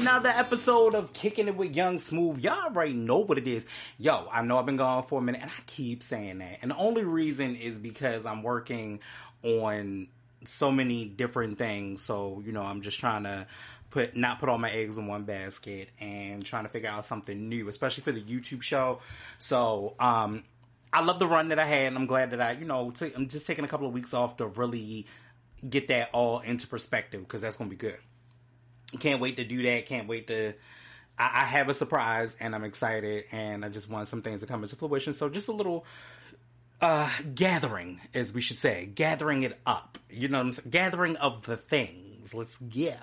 another episode of Kicking It with Young Smooth. Y'all already know what it is. Yo, I know I've been gone for a minute and I keep saying that. And the only reason is because I'm working on so many different things. So, you know, I'm just trying to put not put all my eggs in one basket and trying to figure out something new, especially for the YouTube show. So, um, I love the run that I had, and I'm glad that I, you know, I'm just taking a couple of weeks off to really get that all into perspective because that's going to be good. Can't wait to do that. Can't wait to. I, I, have a surprise, and I'm excited, and I just want some things to come into fruition. So just a little uh gathering, as we should say, gathering it up. You know, what I'm saying? gathering of the things. Let's go.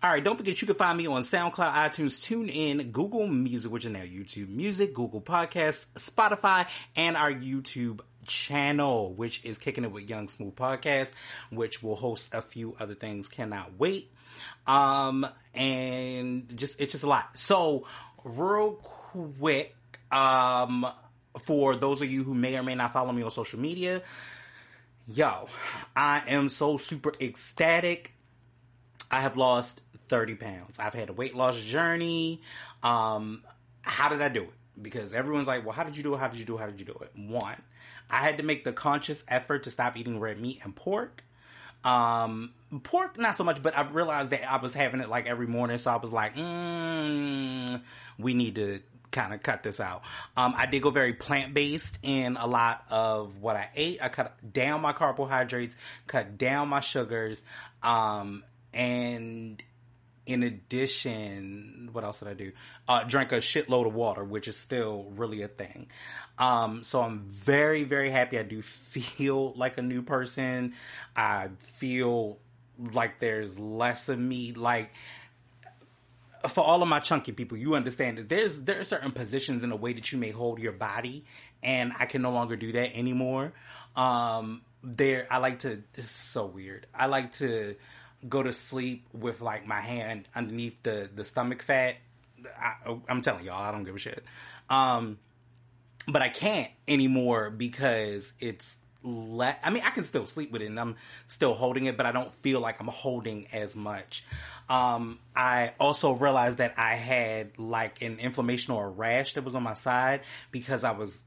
All right, don't forget you can find me on SoundCloud, iTunes, TuneIn, Google Music, which is now YouTube Music, Google Podcasts, Spotify, and our YouTube channel, which is Kicking It with Young Smooth Podcast, which will host a few other things. Cannot wait. Um, and just, it's just a lot. So, real quick, um, for those of you who may or may not follow me on social media, yo, I am so super ecstatic. I have lost 30 pounds. I've had a weight loss journey. Um, how did I do it? Because everyone's like, well, how did you do it? How did you do it? How did you do it? One, I had to make the conscious effort to stop eating red meat and pork. Um, pork, not so much, but I realized that I was having it like every morning. So I was like, mm, we need to kind of cut this out. Um, I did go very plant based in a lot of what I ate. I cut down my carbohydrates, cut down my sugars, um, and in addition, what else did I do? Uh, drank a shitload of water, which is still really a thing. Um, so I'm very, very happy. I do feel like a new person. I feel like there's less of me. Like, for all of my chunky people, you understand that there's there are certain positions in the way that you may hold your body, and I can no longer do that anymore. Um, there, I like to. This is so weird. I like to go to sleep with like my hand underneath the the stomach fat. I, am telling y'all, I don't give a shit. Um, but I can't anymore because it's let. I mean, I can still sleep with it, and I'm still holding it, but I don't feel like I'm holding as much. Um, I also realized that I had like an inflammation or a rash that was on my side because I was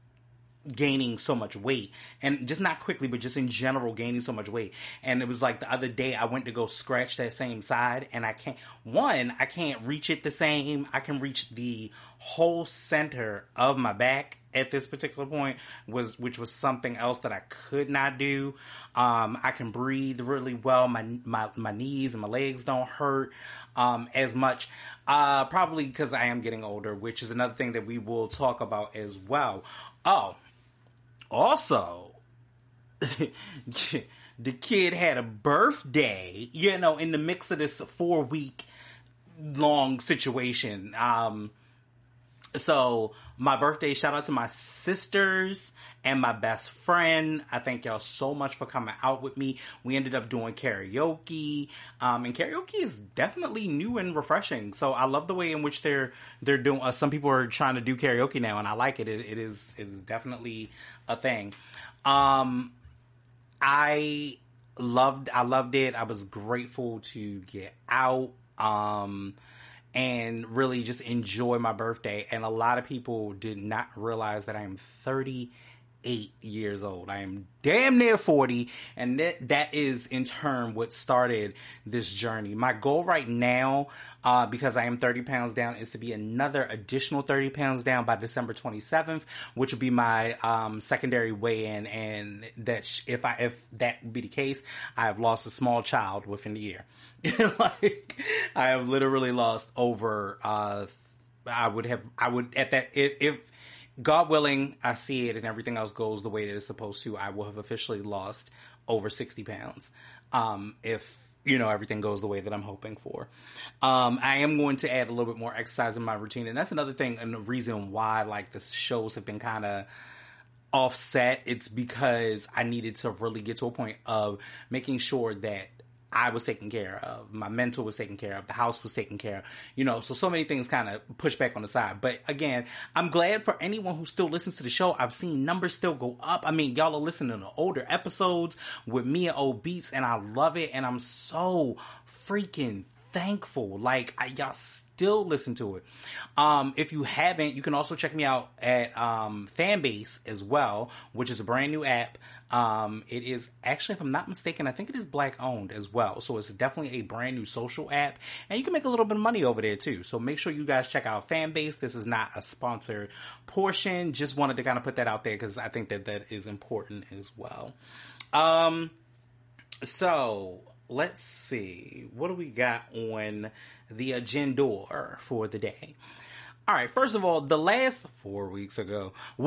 gaining so much weight and just not quickly but just in general gaining so much weight. And it was like the other day i went to go scratch that same side and i can't one i can't reach it the same. I can reach the whole center of my back at this particular point was which was something else that i could not do. Um, i can breathe really well. My my, my knees and my legs don't hurt um, as much. Uh, probably because i am getting older which is another thing that we will talk about as well. Oh also, the kid had a birthday, you know, in the mix of this four week long situation. Um, so my birthday, shout out to my sisters and my best friend. I thank y'all so much for coming out with me. We ended up doing karaoke, um, and karaoke is definitely new and refreshing. So I love the way in which they're they're doing. Uh, some people are trying to do karaoke now, and I like it. It, it is is definitely a thing. Um, I loved I loved it. I was grateful to get out. Um, and really just enjoy my birthday. And a lot of people did not realize that I am 30 eight years old. I am damn near 40 and that, that is in turn what started this journey. My goal right now, uh, because I am 30 pounds down is to be another additional 30 pounds down by December 27th, which would be my, um, secondary weigh-in. And that sh- if I, if that would be the case, I have lost a small child within the year. like, I have literally lost over, uh, I would have, I would, at that, if, if God willing, I see it and everything else goes the way that it's supposed to. I will have officially lost over 60 pounds. Um, if, you know, everything goes the way that I'm hoping for. Um, I am going to add a little bit more exercise in my routine. And that's another thing and the reason why like the shows have been kind of, offset, it's because I needed to really get to a point of making sure that I was taken care of. My mental was taken care of. The house was taken care of. You know, so so many things kind of push back on the side. But again, I'm glad for anyone who still listens to the show. I've seen numbers still go up. I mean, y'all are listening to older episodes with me and old beats and I love it. And I'm so freaking thankful. Like I, y'all still listen to it. Um, if you haven't, you can also check me out at um, Fanbase as well, which is a brand new app. Um, it is actually, if I'm not mistaken, I think it is black owned as well. So it's definitely a brand new social app, and you can make a little bit of money over there too. So make sure you guys check out Fanbase. This is not a sponsored portion. Just wanted to kind of put that out there because I think that that is important as well. Um, so let's see. What do we got on the agenda for the day? All right, first of all, the last four weeks ago,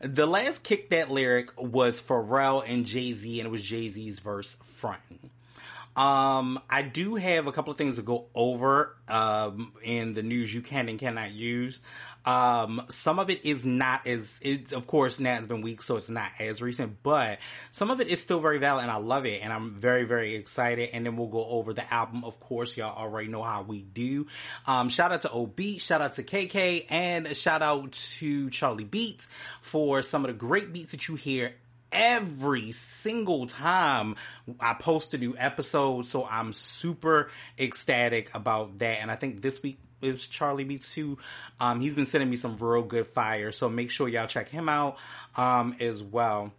the last kick that lyric was Pharrell and Jay Z, and it was Jay Z's verse front. Um, I do have a couple of things to go over um, in the news you can and cannot use. Um, some of it is not as, it's, of course, now it's been weeks, so it's not as recent, but some of it is still very valid, and I love it, and I'm very, very excited. And then we'll go over the album. Of course, y'all already know how we do. Um, shout out to OB, shout out to KK, and shout out to Charlie Beats for some of the great beats that you hear every single time I post a new episode. So I'm super ecstatic about that. And I think this week is Charlie Beats too. Um, he's been sending me some real good fire. So make sure y'all check him out, um, as well.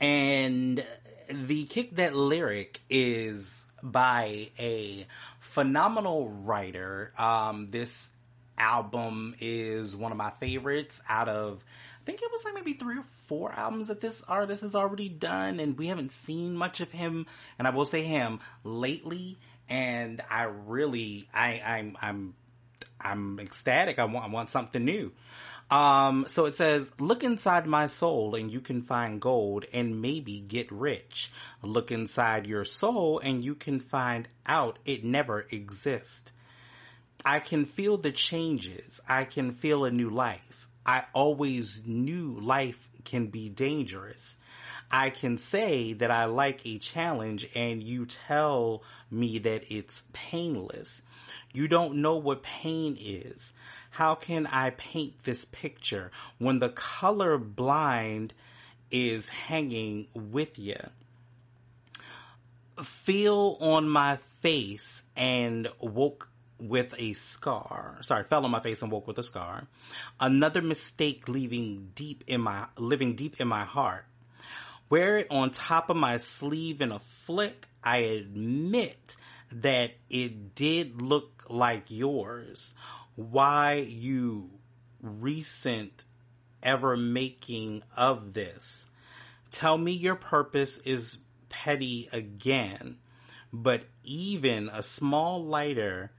And the Kick That Lyric is by a phenomenal writer. Um, this album is one of my favorites out of I think it was like maybe three or four albums that this artist has already done, and we haven't seen much of him. And I will say him lately, and I really, I, I'm, I'm, I'm ecstatic. I want, I want something new. Um, so it says, look inside my soul and you can find gold and maybe get rich. Look inside your soul and you can find out it never exists. I can feel the changes. I can feel a new life. I always knew life can be dangerous. I can say that I like a challenge and you tell me that it's painless. You don't know what pain is. How can I paint this picture when the color blind is hanging with you? Feel on my face and woke with a scar. Sorry, fell on my face and woke with a scar. Another mistake leaving deep in my living deep in my heart. Wear it on top of my sleeve in a flick. I admit that it did look like yours. Why you recent ever making of this? Tell me your purpose is petty again, but even a small lighter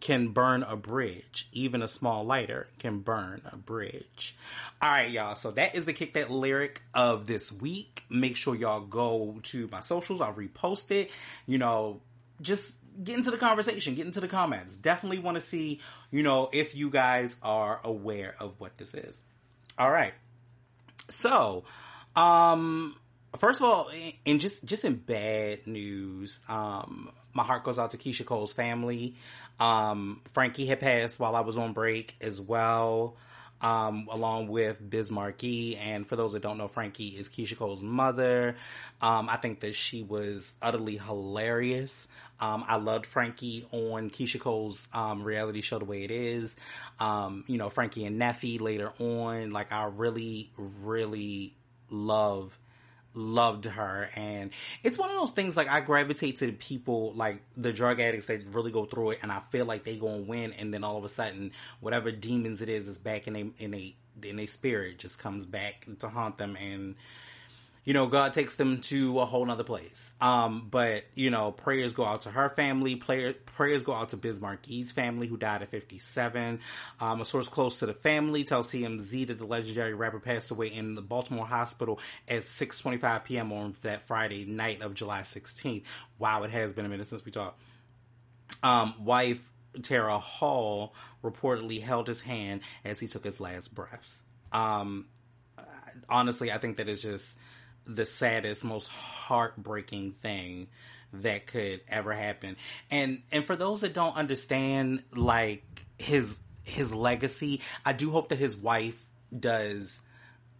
can burn a bridge. Even a small lighter can burn a bridge. All right, y'all. So that is the kick that lyric of this week. Make sure y'all go to my socials. I'll repost it. You know, just get into the conversation, get into the comments. Definitely want to see, you know, if you guys are aware of what this is. All right. So, um, first of all, and just just in bad news, um, my heart goes out to Keyshia Cole's family. Um, Frankie had passed while I was on break as well, um, along with Biz Markie. And for those that don't know, Frankie is Keyshia Cole's mother. Um, I think that she was utterly hilarious. Um, I loved Frankie on Keyshia Cole's um, reality show, The Way It Is. Um, you know, Frankie and Neffe later on. Like, I really, really love loved her. And it's one of those things like I gravitate to the people like the drug addicts that really go through it and I feel like they gonna win and then all of a sudden whatever demons it is is back in a in a in a spirit just comes back to haunt them and you know, God takes them to a whole nother place. Um, but, you know, prayers go out to her family, prayer, prayers go out to Biz Markie's family who died at 57. Um, a source close to the family tells TMZ that the legendary rapper passed away in the Baltimore hospital at 6.25 p.m. on that Friday night of July 16th. Wow, it has been a minute since we talked. Um, wife Tara Hall reportedly held his hand as he took his last breaths. Um, honestly, I think that is just, the saddest, most heartbreaking thing that could ever happen. And and for those that don't understand like his his legacy, I do hope that his wife does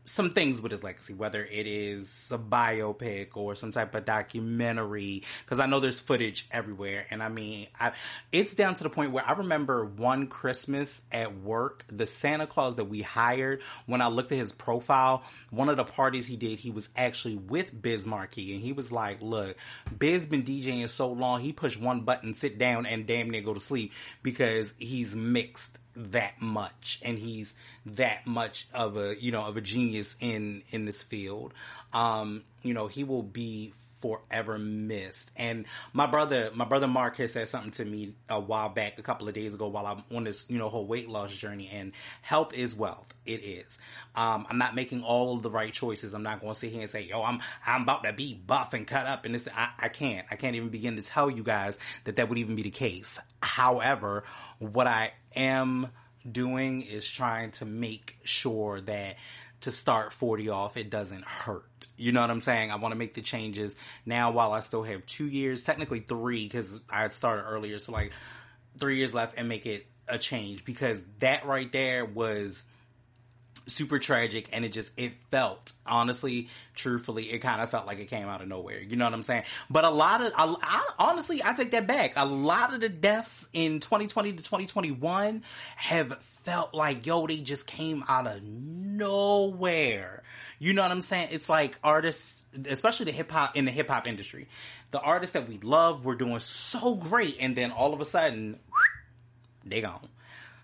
some things with his legacy, whether it is a biopic or some type of documentary, because I know there's footage everywhere. And I mean, I, it's down to the point where I remember one Christmas at work, the Santa Claus that we hired, when I looked at his profile, one of the parties he did, he was actually with Biz Markie. And he was like, look, Biz been DJing so long, he pushed one button, sit down, and damn near go to sleep because he's mixed that much and he's that much of a you know of a genius in in this field. Um you know he will be forever missed. And my brother my brother mark has said something to me a while back a couple of days ago while i'm on this you know whole weight loss journey and health is wealth. It is. Um i'm not making all of the right choices. I'm not going to sit here and say yo i'm i'm about to be buff and cut up and this I, I can't. I can't even begin to tell you guys that that would even be the case. However what i am doing is trying to make sure that to start 40 off, it doesn't hurt. You know what I'm saying? I want to make the changes now while I still have two years, technically three, because I started earlier. So like three years left and make it a change because that right there was super tragic and it just it felt honestly truthfully it kind of felt like it came out of nowhere. You know what i'm saying? But a lot of I, I, honestly i take that back. A lot of the deaths in 2020 to 2021 have felt like yo they just came out of nowhere. You know what i'm saying? It's like artists especially the hip-hop in the hip-hop industry the artists that we love were doing so great and then all of a sudden they gone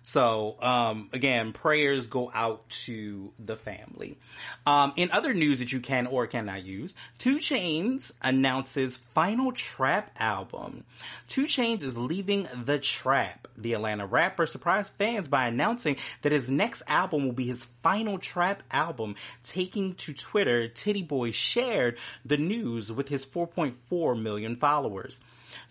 so, um, again, prayers go out to the family. Um, in other news that you can or cannot use, 2 Chainz announces final trap album. 2 Chainz is leaving the trap. The Atlanta rapper surprised fans by announcing that his next album will be his final trap album. Taking to Twitter, Tity Boi shared the news with his 4.4 million followers.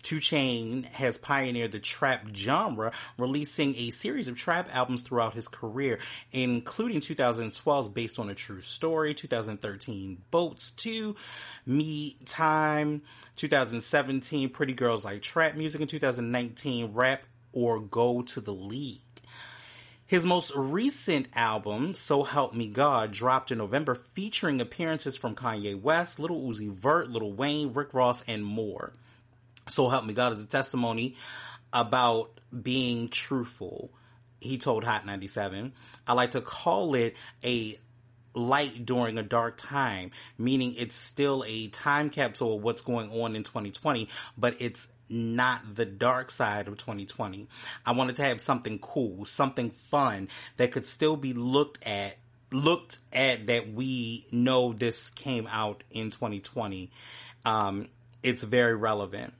2 Chain has pioneered the trap genre, releasing a series of trap albums throughout his career, including 2012's Based on a True Story, 2013 Boats 2, Me Time, 2017 Pretty Girls Like Trap Music, and 2019 Rap or Go to the League. His most recent album, So Help Me God, dropped in November featuring appearances from Kanye West, Lil Uzi Vert, Lil Wayne, Rick Ross, and more. So help me God is a testimony about being truthful. He told Hot 97. I like to call it a light during a dark time, meaning it's still a time capsule of what's going on in 2020, but it's not the dark side of 2020. I wanted to have something cool, something fun that could still be looked at, looked at that we know this came out in 2020. Um, it's very relevant.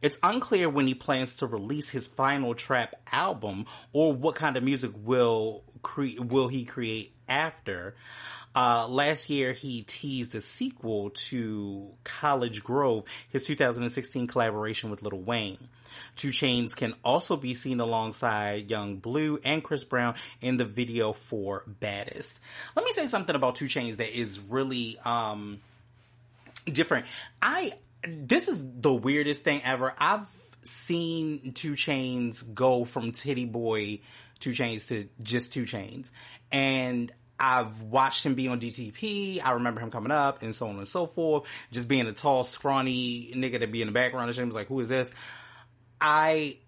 It's unclear when he plans to release his final trap album or what kind of music will cre- will he create after. Uh, last year, he teased a sequel to College Grove, his 2016 collaboration with Lil Wayne. 2 Chainz can also be seen alongside Yung Bleu and Chris Brown in the video for Baddest. Let me say something about 2 Chainz that is really um, different. I this is the weirdest thing ever. I've seen 2 Chainz go from Tity Boi 2 Chainz to just 2 Chains, And I've watched him be on DTP. I remember him coming up and so on and so forth. Just being a tall, scrawny nigga to be in the background. And I was like, who is this? I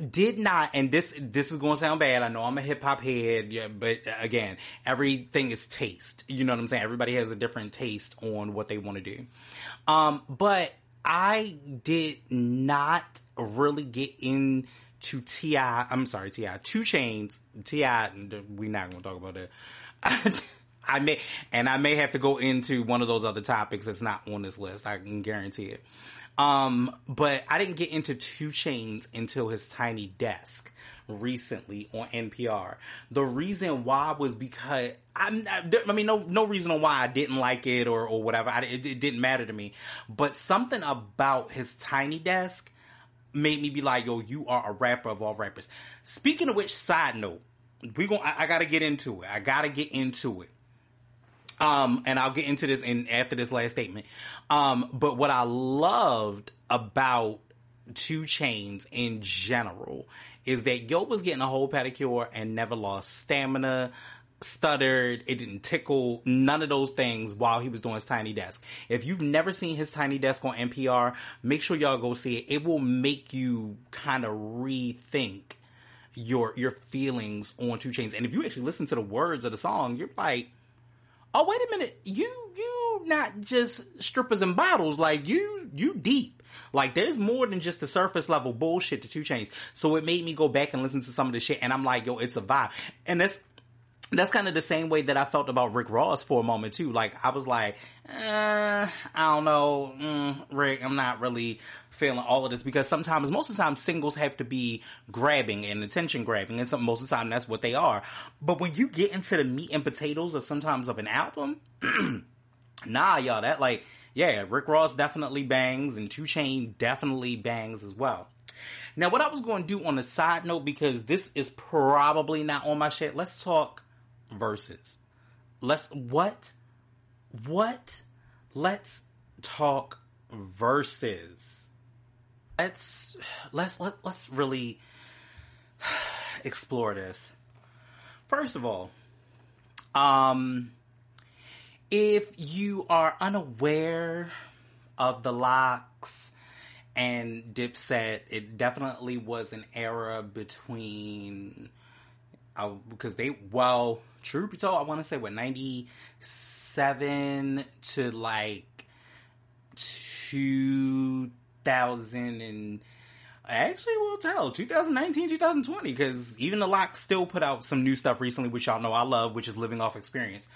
did not, and this this is going to sound bad. I know I'm a hip hop head, yeah, but again, everything is taste. You know what I'm saying? Everybody has a different taste on what they want to do. Um, but I did not really get into Ti. I'm sorry, Ti. 2 Chainz, Ti. We're not going to talk about that. I may, and I may have to go into one of those other topics that's not on this list. I can guarantee it. Um, but I didn't get into 2 Chainz until his tiny desk recently on NPR. The reason why was because I'm, I mean, no, no reason on why I didn't like it or, or whatever. I, it, it didn't matter to me, but something about his tiny desk made me be like, yo, you are a rapper of all rappers. Speaking of which, side note, we going I, I gotta get into it. I gotta get into it. Um, and I'll get into this in after this last statement. Um, but what I loved about 2 Chainz in general is that Yo was getting a whole pedicure and never lost stamina. stuttered, it didn't tickle, none of those things while he was doing his tiny desk. If you've never seen his tiny desk on NPR, make sure y'all go see it. It will make you kind of rethink your your feelings on 2 Chainz. And if you actually listen to the words of the song, you're like, oh wait a minute, you you not just strippers and bottles, like you you deep. Like there's more than just the surface level bullshit to 2 Chainz. So it made me go back and listen to some of the shit and I'm like, yo, it's a vibe. And that's that's kind of the same way that I felt about Rick Ross for a moment too. Like I was like, uh, I don't know, mm, Rick, I'm not really feeling all of this because sometimes, most of the time, singles have to be grabbing and attention grabbing, and some, most of the time that's what they are. But when you get into the meat and potatoes of sometimes of an album, nah, y'all, that like, yeah, Rick Ross definitely bangs, and 2 Chain definitely bangs as well. Now, what I was going to do on a side note, because this is probably not on my shit, let's talk verses. Let's what? What? Let's talk verses. Let's let's let, let's really explore this. First of all, um if you are unaware of the LOX and Dipset, it definitely was an era between uh, because they well told, I want to say what ninety seven to like two thousand and actually we'll tell 2019 2020 because even the LOX still put out some new stuff recently which y'all know i love which is living off experience.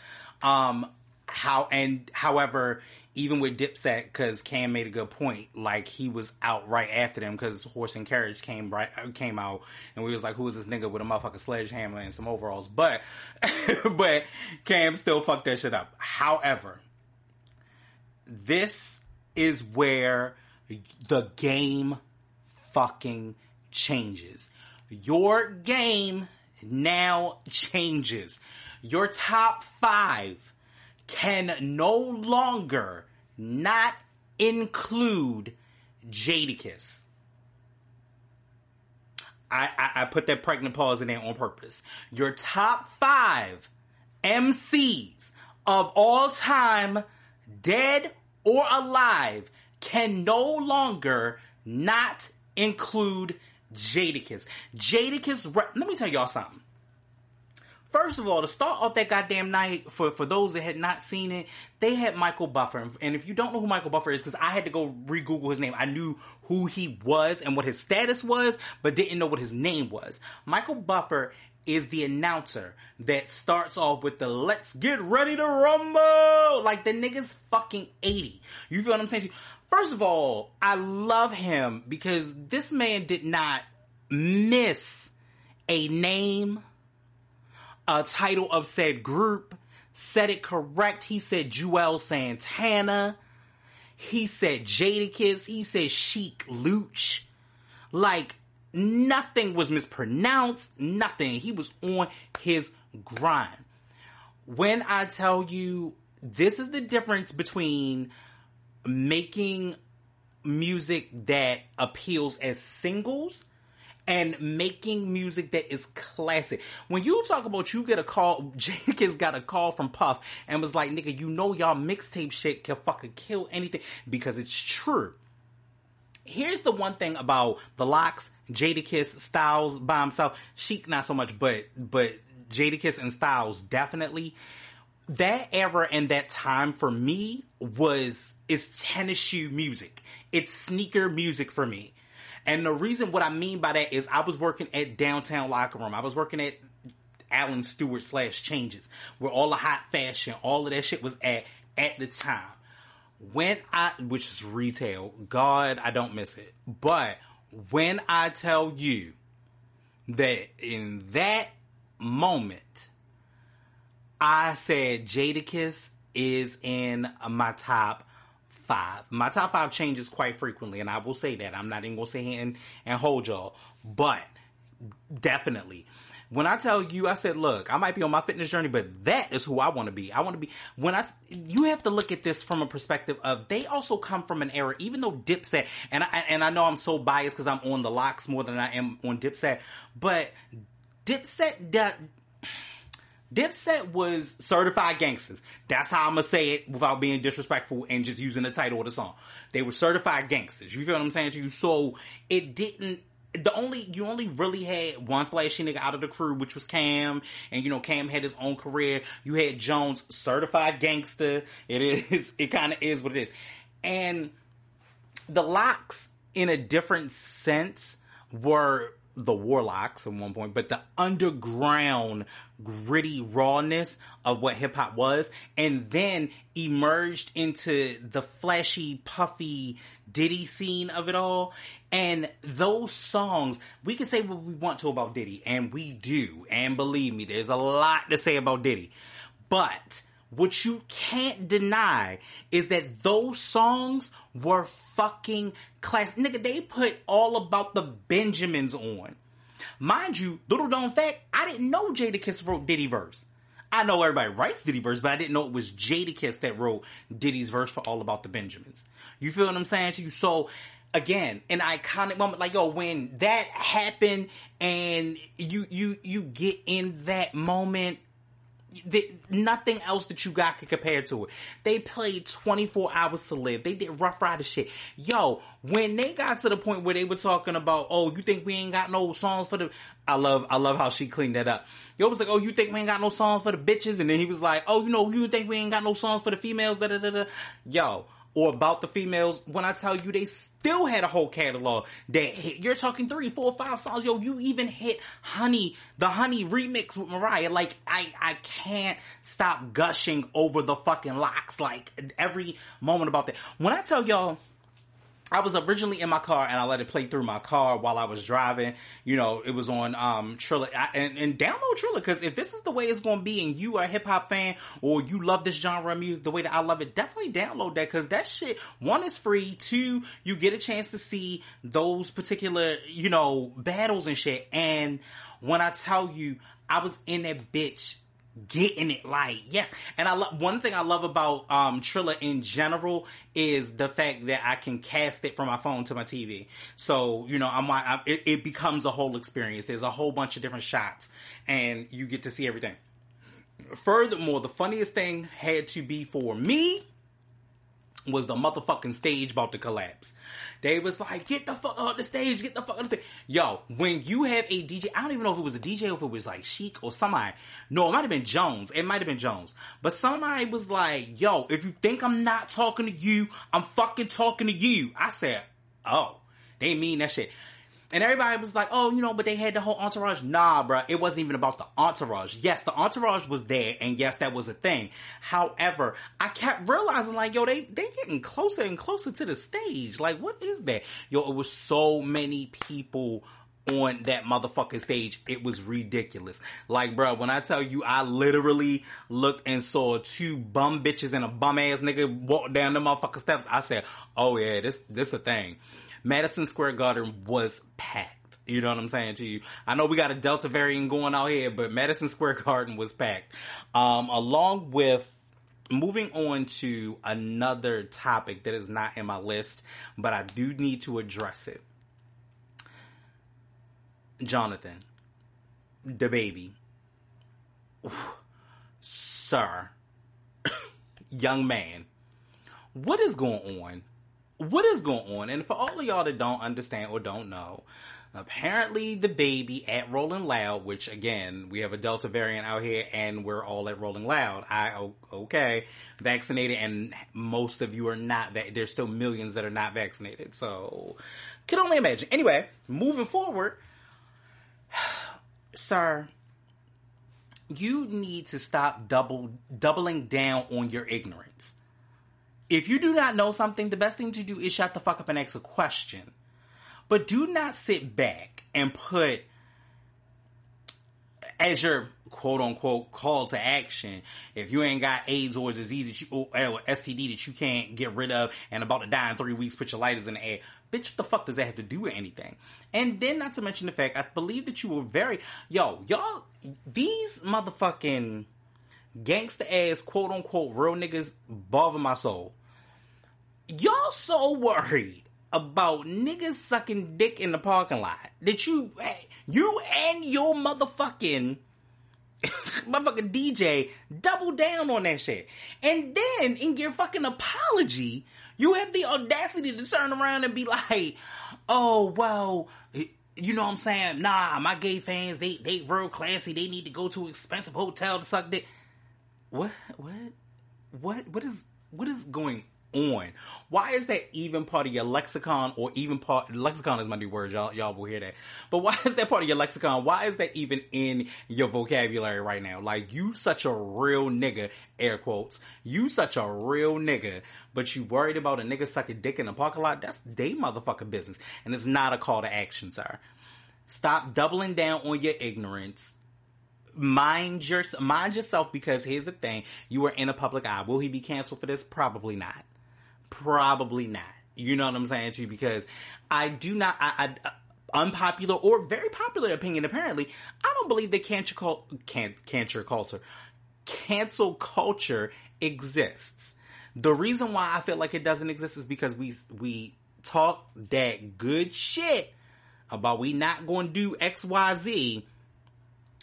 Um how and however even with Dipset, because Cam made a good point, like he was out right after them because Horse and Carriage came right uh, came out, and we was like, "Who is this nigga with a motherfucking sledgehammer and some overalls?" But but Cam still fucked that shit up. However, this is where the game fucking changes. Your game now changes. Your top five can no longer not include Jadakiss. I, I, I, put that pregnant pause in there on purpose. Your top five MCs of all time, dead or alive, can no longer not include Jadakiss. Jadakiss, let me tell y'all something. First of all, to start off that goddamn night, for, for those that had not seen it, they had Michael Buffer. And if you don't know who Michael Buffer is, because I had to go re-Google his name, I knew who he was and what his status was, but didn't know what his name was. Michael Buffer is the announcer that starts off with the let's get ready to rumble. Like the nigga's fucking 80. You feel what I'm saying? First of all, I love him because this man did not miss a name a title of said group, said it correct. He said Juelz Santana. He said Jadakiss. He said Sheek Louch. Like, nothing was mispronounced. Nothing. He was on his grind. When I tell you, this is the difference between making music that appeals as singles and making music that is classic. When you talk about you get a call, Jenkins got a call from Puff and was like, nigga, you know y'all mixtape shit can fucking kill anything because it's true. Here's the one thing about the LOX, Jadakiss, Styles by himself, Sheek not so much, but but Jadakiss and Styles definitely. That era and that time for me was is tennis shoe music. It's sneaker music for me. And the reason what I mean by that is I was working at downtown locker room. I was working at Allen Stewart slash changes where all the hot fashion, all of that shit was at at the time. When I, which is retail, God, I don't miss it. But when I tell you that in that moment, I said Jadakiss is in my top five. My top five changes quite frequently, and I will say that. I'm not even gonna say and, and hold y'all. But definitely. When I tell you, I said, look, I might be on my fitness journey, but that is who I want to be. I want to be, when I, you have to look at this from a perspective of, they also come from an era, even though Dipset, and I, and I know I'm so biased because I'm on the LOX more than I am on Dipset, but Dipset, Dipset was certified gangsters. That's how I'm gonna say it without being disrespectful and just using the title of the song. They were certified gangsters. You feel what I'm saying to you? So it didn't the only you only really had one flashy nigga out of the crew, which was Cam, and you know Cam had his own career. You had Jones, certified gangster. It is, it kind of is what it is, and the LOX in a different sense were the warlocks at one point, but the underground gritty rawness of what hip hop was, and then emerged into the flashy, puffy Diddy scene of it all. And those songs, we can say what we want to about Diddy, and we do. And believe me, there's a lot to say about Diddy. But what you can't deny is that those songs were fucking class. Nigga, they put all about the Benjamins on. Mind you, little known fact, I didn't know Jadakiss wrote Diddy verse. I know everybody writes Diddy verse, but I didn't know it was Jadakiss that wrote Diddy's verse for All About the Benjamins. You feel what I'm saying to you? So again, an iconic moment, like yo, when that happened and you you you get in that moment nothing else that you got could compare to it. They played 24 hours to live. They did Ruff Ryder shit. Yo, when they got to the point where they were talking about, oh, you think we ain't got no songs for the, I love, I love how she cleaned that up. Yo was like, oh, you think we ain't got no songs for the bitches? And then he was like, oh, you know, you think we ain't got no songs for the females? Da da da da. Yo, or about the females when I tell you they still had a whole catalog that hit. You're talking three, four, five songs. Yo, you even hit Honey, the Honey remix with Mariah. Like, I, I can't stop gushing over the fucking LOX. Like, every moment about that. When I tell y'all, I was originally in my car and I let it play through my car while I was driving. You know, it was on um Triller and, and download Triller because if this is the way it's going to be and you are a hip hop fan or you love this genre of music the way that I love it, definitely download that because that shit one is free, two you get a chance to see those particular you know battles and shit. And when I tell you, I was in that bitch getting it like yes. And i love one thing i love about um triller in general is the fact that i can cast it from my phone to my tv so you know i'm, I'm it, it becomes a whole experience. There's a whole bunch of different shots and you get to see everything. Furthermore the funniest thing had to be for me was the motherfucking stage about to collapse. They was like, get the fuck off the stage, get the fuck off the stage. Yo, when you have a DJ, I don't even know if it was a DJ or if it was like Sheek or somebody. No, it might have been Jones. It might have been Jones. But somebody was like, yo, if you think I'm not talking to you, I'm fucking talking to you. I said, oh, they mean that shit. And everybody was like, oh, you know, but they had the whole entourage. Nah, bro, it wasn't even about the entourage. Yes, the entourage was there, and yes, that was a thing. However, I kept realizing, like, yo, they they getting closer and closer to the stage. Like, what is that? Yo, it was so many people on that motherfucking stage. It was ridiculous. Like, bro, when I tell you, I literally looked and saw two bum bitches and a bum ass nigga walk down the motherfucking steps. I said, oh yeah, this, this a thing. Madison Square Garden was packed. You know what I'm saying to you? I know we got a Delta variant going out here, but Madison Square Garden was packed. Um, along with moving on to another topic that is not in my list, but I do need to address it. Jonathan, DaBaby, sir, young man, what is going on what is going on? And for all of y'all that don't understand or don't know, apparently DaBaby at Rolling Loud, which again, we have a Delta variant out here and we're all at Rolling Loud. I, okay, vaccinated and most of you are not, there's still millions that are not vaccinated. So, can only imagine. Anyway, moving forward, sir, you need to stop double, doubling down on your ignorance if you do not know something, the best thing to do is shut the fuck up and ask a question. But do not sit back and put as your quote unquote call to action. If you ain't got AIDS or disease that you or STD that you can't get rid of and about to die in three weeks, put your lighters in the air. Bitch, what the fuck does that have to do with anything? And then not to mention the fact, I believe that you were very yo, y'all these motherfucking gangster ass quote unquote real niggas bother my soul. Y'all so worried about niggas sucking dick in the parking lot that you you and your motherfucking motherfucking DJ double down on that shit. And then in your fucking apology, you have the audacity to turn around and be like, oh, well, you know what I'm saying? Nah, my gay fans, they, they real classy. They need to go to an expensive hotel to suck dick. What, what, what, what is, what is going on. Why is that even part of your lexicon or even part lexicon is my new word, y'all y'all will hear that. But why is that part of your lexicon? Why is that even in your vocabulary right now? Like you such a real nigga, air quotes. You such a real nigga, but you worried about a nigga sucking dick in the parking lot? That's they motherfucking business. And it's not a call to action, sir. Stop doubling down on your ignorance mind your mind yourself because here's the thing you are in a public eye will he be canceled for this probably not Probably not. You know what I'm saying to you? Because I do not, I, I uh, unpopular or very popular opinion apparently, I don't believe that cancer, can, cancer culture, cancel culture exists. The reason why I feel like it doesn't exist is because we, we talk that good shit about we not going to do X, Y, Z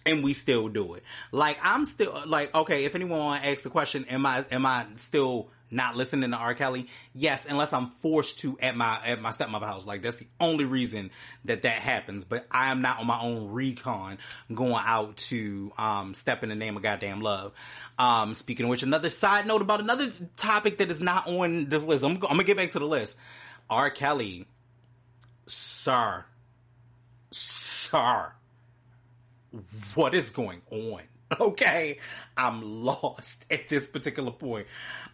and we still do it. Like I'm still like okay. If anyone asks the question, am I am I still not listening to R. Kelly? Yes, unless I'm forced to at my at my stepmother house. Like that's the only reason that that happens. But I am not on my own recon going out to um, step in the name of goddamn love. Um, speaking of which, another side note about another topic that is not on this list. I'm, I'm gonna get back to the list. R. Kelly, sir, sir what is going on? Okay, I'm lost at this particular point.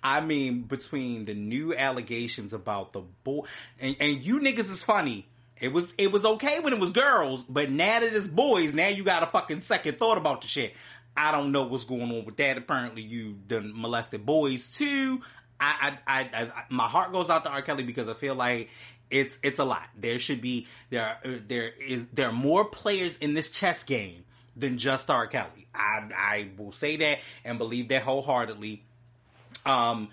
I mean, between the new allegations about the boy, and, and you niggas is funny. It was it was okay when it was girls, but now that it's boys, now you got a fucking second thought about the shit. I don't know what's going on with that. Apparently, you done molested boys too. I, I, I, I, my heart goes out to R. Kelly because I feel like it's it's a lot. There should be there uh, there is there are more players in this chess game than just R. Kelly. I I will say that and believe that wholeheartedly. Um,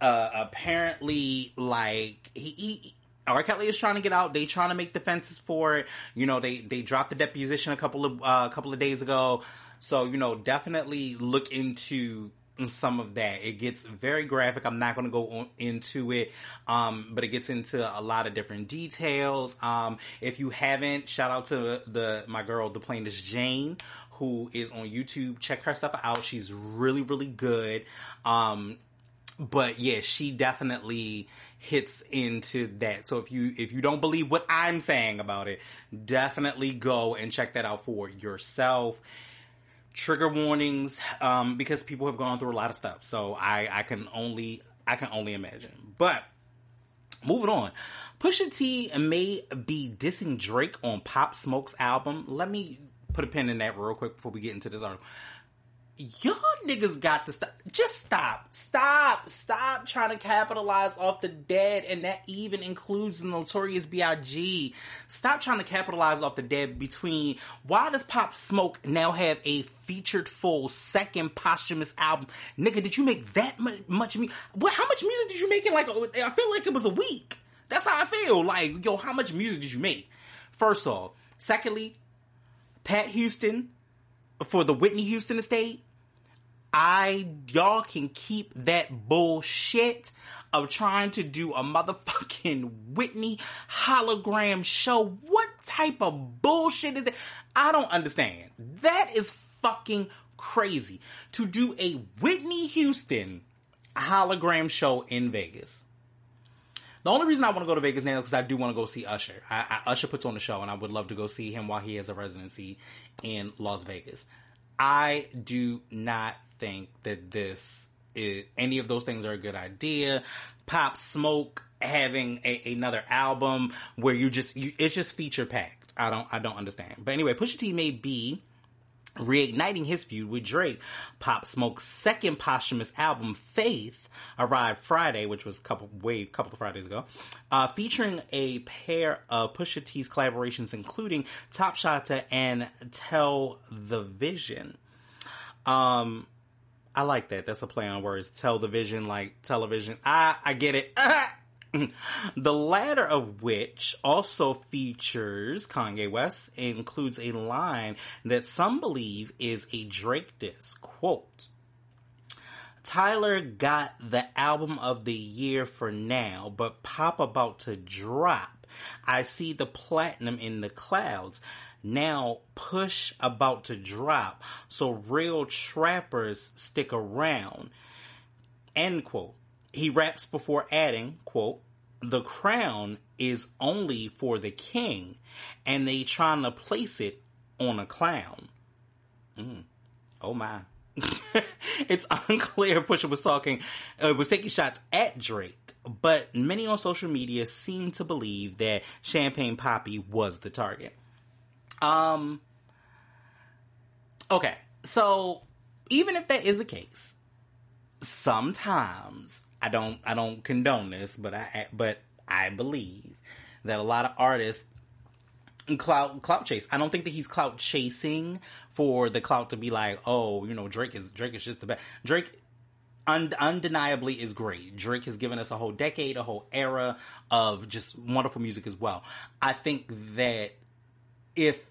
uh, apparently, like he, he R. Kelly is trying to get out. They trying to make defenses for it. You know, they they dropped the deposition a couple of uh, a couple of days ago. So you know, definitely look into some of that. It gets very graphic. I'm not going to go on, into it, um, but it gets into a lot of different details. Um, if you haven't, shout out to the my girl, the plainest Jane, who is on YouTube. Check her stuff out. She's really, really good. Um, but yeah, she definitely hits into that. So if you if you don't believe what I'm saying about it, definitely go and check that out for yourself trigger warnings um, because people have gone through a lot of stuff. So I, I can only I can only imagine. But moving on, Pusha T may be dissing Drake on Pop Smoke's album. Let me put a pin in that real quick before we get into this article y'all niggas got to stop. Just stop. Stop. Stop trying to capitalize off the dead, and that even includes the Notorious B.I.G. Stop trying to capitalize off the dead between why does Pop Smoke now have a featured full second posthumous album? Nigga, did you make that much, music? What, how much music did you make in like, I feel like it was a week. That's how I feel. Like, yo, how much music did you make? First off. Secondly, Pat Houston for the Whitney Houston estate I y'all can keep that bullshit of trying to do a motherfucking Whitney hologram show. What type of bullshit is that? I don't understand. That is fucking crazy to do a Whitney Houston hologram show in Vegas. The only reason I want to go to Vegas now is because I do want to go see Usher. I, I, Usher puts on the show, and I would love to go see him while he has a residency in Las Vegas. I do not think that this is, any of those things are a good idea. Pop Smoke having a, another album where you just you, it's just feature packed. I don't I don't understand. But anyway, Pusha T may be reigniting his feud with Drake. Pop Smoke's second posthumous album, Faith, arrived Friday, which was a couple way couple of Fridays ago, uh, featuring a pair of Pusha T's collaborations, including Top Shotta and Tell the Vision. Um, I like that. That's a play on words. Television, like television. I I get it. the latter of which also features Kanye West, includes a line that some believe is a Drake diss. Quote, Tyler got the album of the year for now, but pop about to drop. I see the platinum in the clouds. Now push about to drop, so real trappers stick around. End quote. He raps before adding, quote, the crown is only for the king, and they trying to place it on a clown. Mm. Oh my. it's unclear if Pusha was talking, uh, was taking shots at Drake, but many on social media seem to believe that Champagne Papi was the target. Um. Okay, so even if that is the case, sometimes I don't I don't condone this, but I but I believe that a lot of artists clout clout chase. I don't think that he's clout chasing for the clout to be like, oh, you know, Drake is Drake is just the best. Drake un- undeniably is great. Drake has given us a whole decade, a whole era of just wonderful music as well. I think that if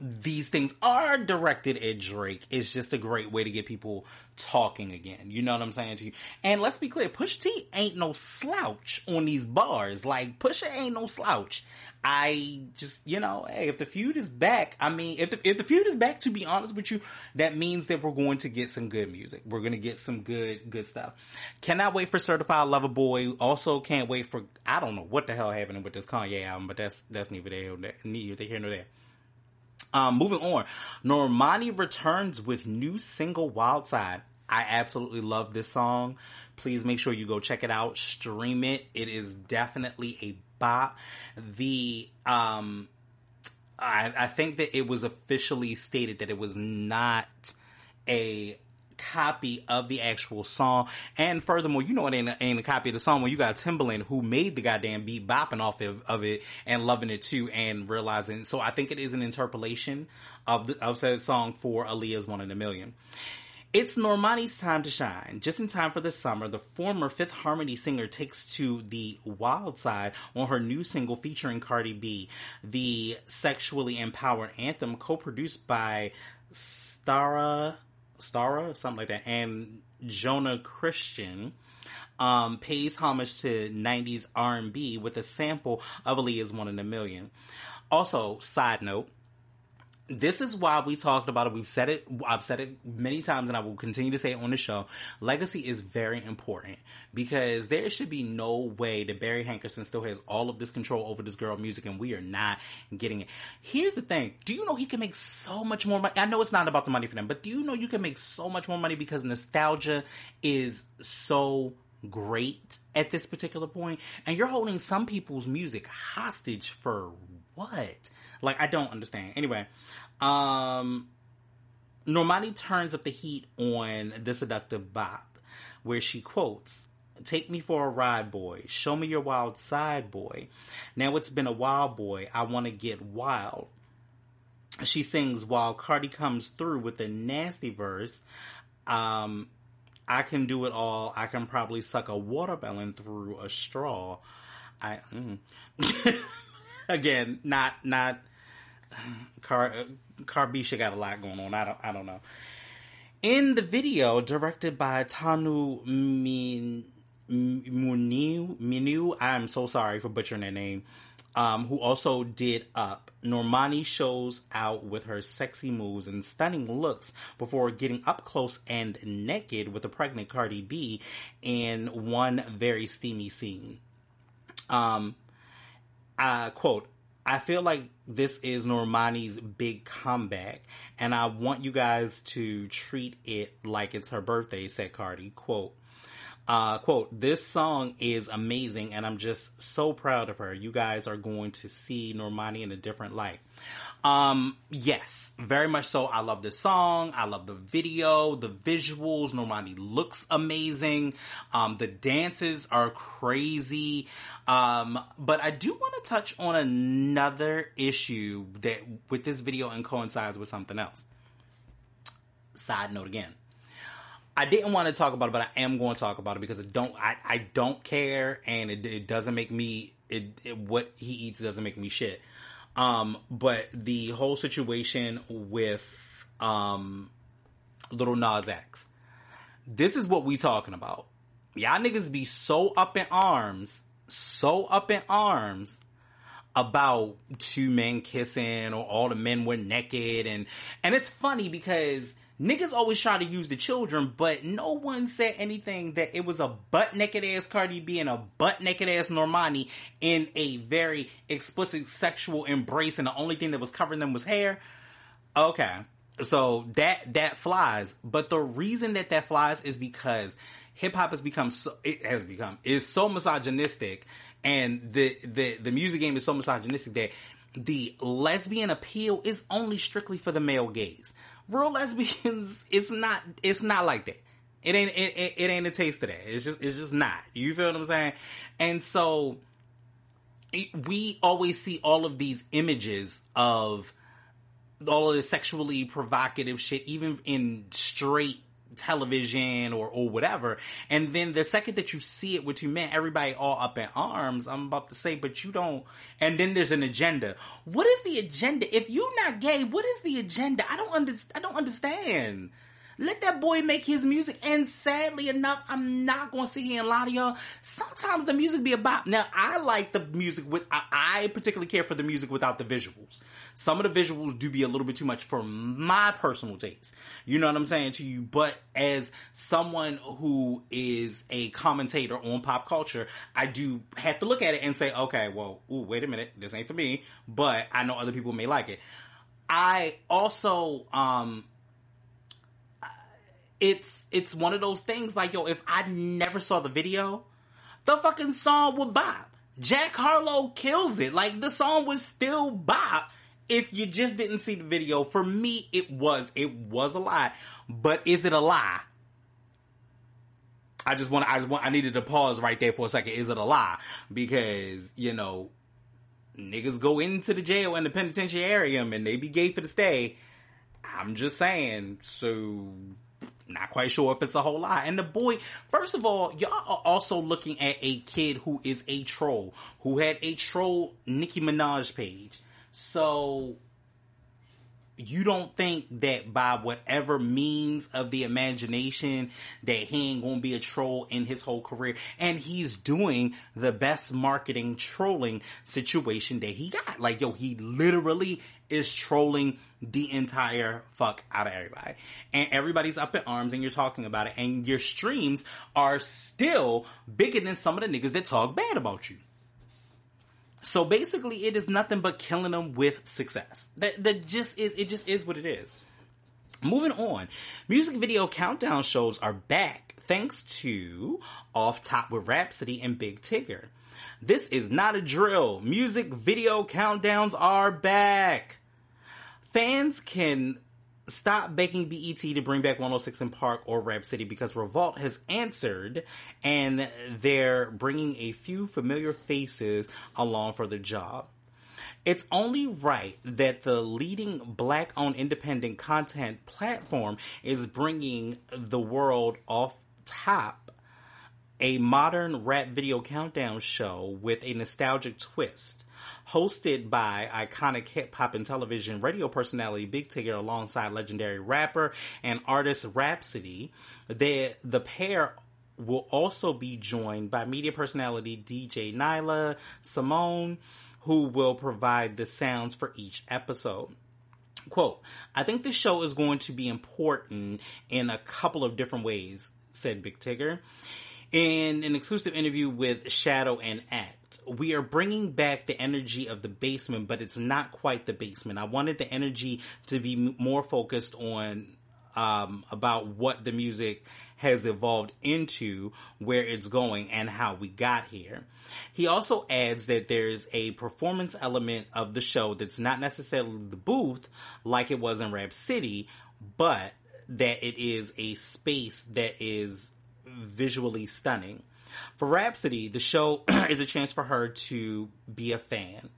these things are directed at Drake it's just a great way to get people talking again. You know what I'm saying to you? And let's be clear, Push T ain't no slouch on these bars. Like Pusha ain't no slouch. I just, you know, hey, if the feud is back, I mean, if the, if the feud is back, to be honest with you, that means that we're going to get some good music. We're going to get some good, good stuff. Cannot wait for Certified Lover Boy. Also can't wait for, I don't know what the hell happening with this Kanye album, but that's, that's neither there, neither here nor there. Um, moving on, Normani returns with new single Wild Side. I absolutely love this song. Please make sure you go check it out, stream it. It is definitely a bop. The um, I, I think that it was officially stated that it was not a copy of the actual song. And furthermore, you know it ain't a, ain't a copy of the song when you got Timbaland who made the goddamn beat bopping off of, of, it and loving it too and realizing. So I think it is an interpolation of the, of said song for Aaliyah's One in a Million. It's Normani's time to shine. Just in time for the summer, the former Fifth Harmony singer takes to the wild side on her new single featuring Cardi B, the sexually empowered anthem co-produced by Stara Stara, something like that, and Jonah Christian um, pays homage to 90s R&B with a sample of Aaliyah's One in a Million. Also, side note, this is why we talked about it. We've said it. I've said it many times, and I will continue to say it on the show. Legacy is very important because there should be no way that Barry Hankerson still has all of this control over this girl music, and we are not getting it. Here's the thing: Do you know he can make so much more money? I know it's not about the money for them, but do you know you can make so much more money because nostalgia is so great at this particular point, and you're holding some people's music hostage for what? Like, I don't understand. Anyway, um, Normani turns up the heat on the seductive bop, where she quotes, Take me for a ride, boy. Show me your wild side, boy. Now it's been a while, boy. I want to get wild. She sings while Cardi comes through with a nasty verse. Um, I can do it all. I can probably suck a watermelon through a straw. I mm. again, not not Car Carbisha got a lot going on. I don't I don't know. In the video, directed by Tanu Min Minu I'm so sorry for butchering that name. Um, who also did Up. Normani shows out with her sexy moves and stunning looks before getting up close and naked with a pregnant Cardi B in one very steamy scene. Um, uh, quote, I feel like this is Normani's big comeback, and I want you guys to treat it like it's her birthday, said Cardi. Quote, uh, quote, this song is amazing and I'm just so proud of her. You guys are going to see Normani in a different light. Um, yes, very much so. I love this song. I love the video, the visuals. Normani looks amazing. Um, the dances are crazy. Um, but I do want to touch on another issue that with this video and coincides with something else. Side note again. I didn't want to talk about it, but I am going to talk about it because I don't. I, I don't care, and it, it doesn't make me. It, it, what he eats doesn't make me shit. Um, but the whole situation with um, Little Nas X, this is what we talking about. Y'all niggas be so up in arms, so up in arms about two men kissing or all the men were naked and and it's funny because niggas always try to use the children, but no one said anything that it was a butt naked ass Cardi B and a butt naked ass Normani in a very explicit sexual embrace, and the only thing that was covering them was hair. Okay, so that that flies, but the reason that that flies is because hip hop has become so it has become is so misogynistic, and the the the music game is so misogynistic that the lesbian appeal is only strictly for the male gaze real lesbians, it's not, it's not like that. It ain't, it, it, it ain't a taste of that. It's just, it's just not. You feel what I'm saying? And so, it, we always see all of these images of all of the sexually provocative shit, even in straight television or, or whatever. And then the second that you see it with two men, everybody all up in arms, I'm about to say, but you don't, and then there's an agenda. What is the agenda? If you're not gay, what is the agenda? I don't understand. I don't understand. Let that boy make his music. And sadly enough, I'm not going to sit here and lie to y'all. Sometimes the music be about. Now, I like the music with. I, I, particularly care for the music without the visuals. Some of the visuals do be a little bit too much for my personal taste. You know what I'm saying to you? But as someone who is a commentator on pop culture, I do have to look at it and say, okay, well, ooh, wait a minute, this ain't for me. But I know other people may like it. I also um it's it's one of those things like yo, if I never saw the video, the fucking song would bop. Jack Harlow kills it. Like the song was still bop if you just didn't see the video. For me, it was it was a lie. But is it a lie? I just want I just want I needed to pause right there for a second. Is it a lie? Because, you know, niggas go into the jail and the penitentiary and they be gay for the stay. I'm just saying. So not quite sure if it's a whole lot. And the boy, first of all, y'all are also looking at a kid who is a troll, who had a troll Nicki Minaj page. So you don't think that by whatever means of the imagination that he ain't gonna be a troll in his whole career. And he's doing the best marketing trolling situation that he got. Like yo he literally is trolling the entire fuck out of everybody. And everybody's up in arms and you're talking about it. And your streams are still bigger than some of the niggas that talk bad about you so basically, it is nothing but killing them with success. That that just is it. Just is what it is. Moving on, music video countdown shows are back thanks to Off Top with Rapsody and Big Tigger. This is not a drill. Music video countdowns are back. Fans can stop begging BET to bring back 106 in Park or Rap City because Revolt has answered and they're bringing a few familiar faces along for the job. It's only right that the leading black owned independent content platform is bringing the world off top a modern rap video countdown show with a nostalgic twist hosted by iconic hip hop and television radio personality Big Tigger alongside legendary rapper and artist Rapsody. The, the pair will also be joined by media personality DJ Nyla Simone, who will provide the sounds for each episode. Quote, I think this show is going to be important in a couple of different ways, said Big Tigger. In an exclusive interview with Shadow and Act, we are bringing back the energy of the basement, but it's not quite the basement. I wanted the energy to be more focused on um, about what the music has evolved into, where it's going, and how we got here. He also adds that there's a performance element of the show that's not necessarily the booth like it was in Rap City, but that it is a space that is visually stunning. For Rapsody, the show is a chance for her to be a fan.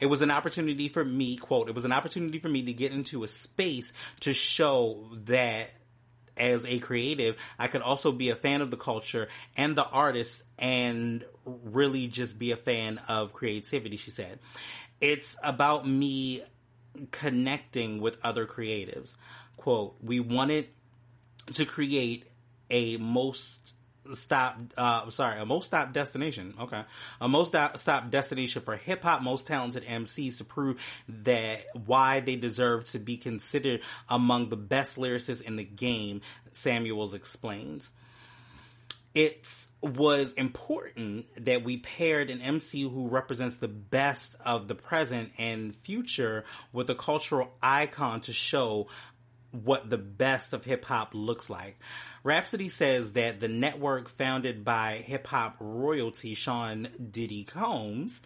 It was an opportunity for me, quote, it was an opportunity for me to get into a space to show that as a creative, I could also be a fan of the culture and the artists and really just be a fan of creativity, she said. It's about me connecting with other creatives. Quote, we wanted to create a most stop uh sorry a most stop destination okay a most stop destination for hip hop most talented MCs to prove that why they deserve to be considered among the best lyricists in the game Samuels explains it was important that we paired an MC who represents the best of the present and future with a cultural icon to show what the best of hip hop looks like. Rapsody says that the network founded by hip hop royalty Sean Diddy Combs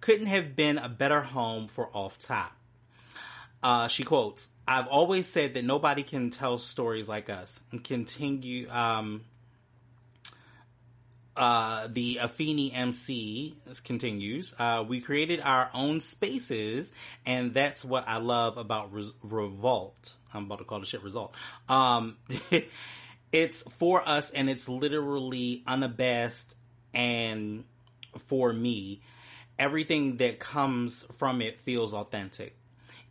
couldn't have been a better home for Off Top. Uh, she quotes, I've always said that nobody can tell stories like us and continue, um, uh, the Afeni MC continues. Uh, we created our own spaces, and that's what I love about Re- Revolt. I'm about to call the shit Result. Um, it's for us, and it's literally unabashed and for me. Everything that comes from it feels authentic.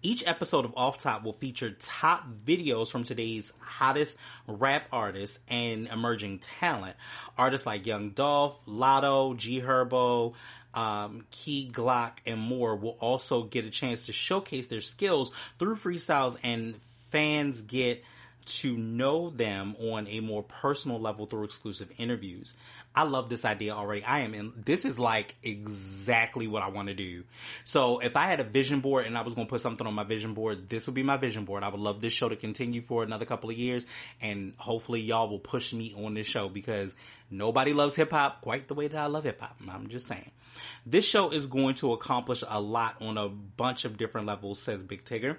Each episode of Off Top will feature top videos from today's hottest rap artists and emerging talent. Artists like Young Dolph, Latto, G Herbo, um, Key Glock, and more will also get a chance to showcase their skills through freestyles and fans get to know them on a more personal level through exclusive interviews. I love this idea already. I am in, this is like exactly what I want to do. So if I had a vision board and I was going to put something on my vision board, this would be my vision board. I would love this show to continue for another couple of years and hopefully y'all will push me on this show because nobody loves hip hop quite the way that I love hip hop. I'm just saying. This show is going to accomplish a lot on a bunch of different levels, says Big Tigger.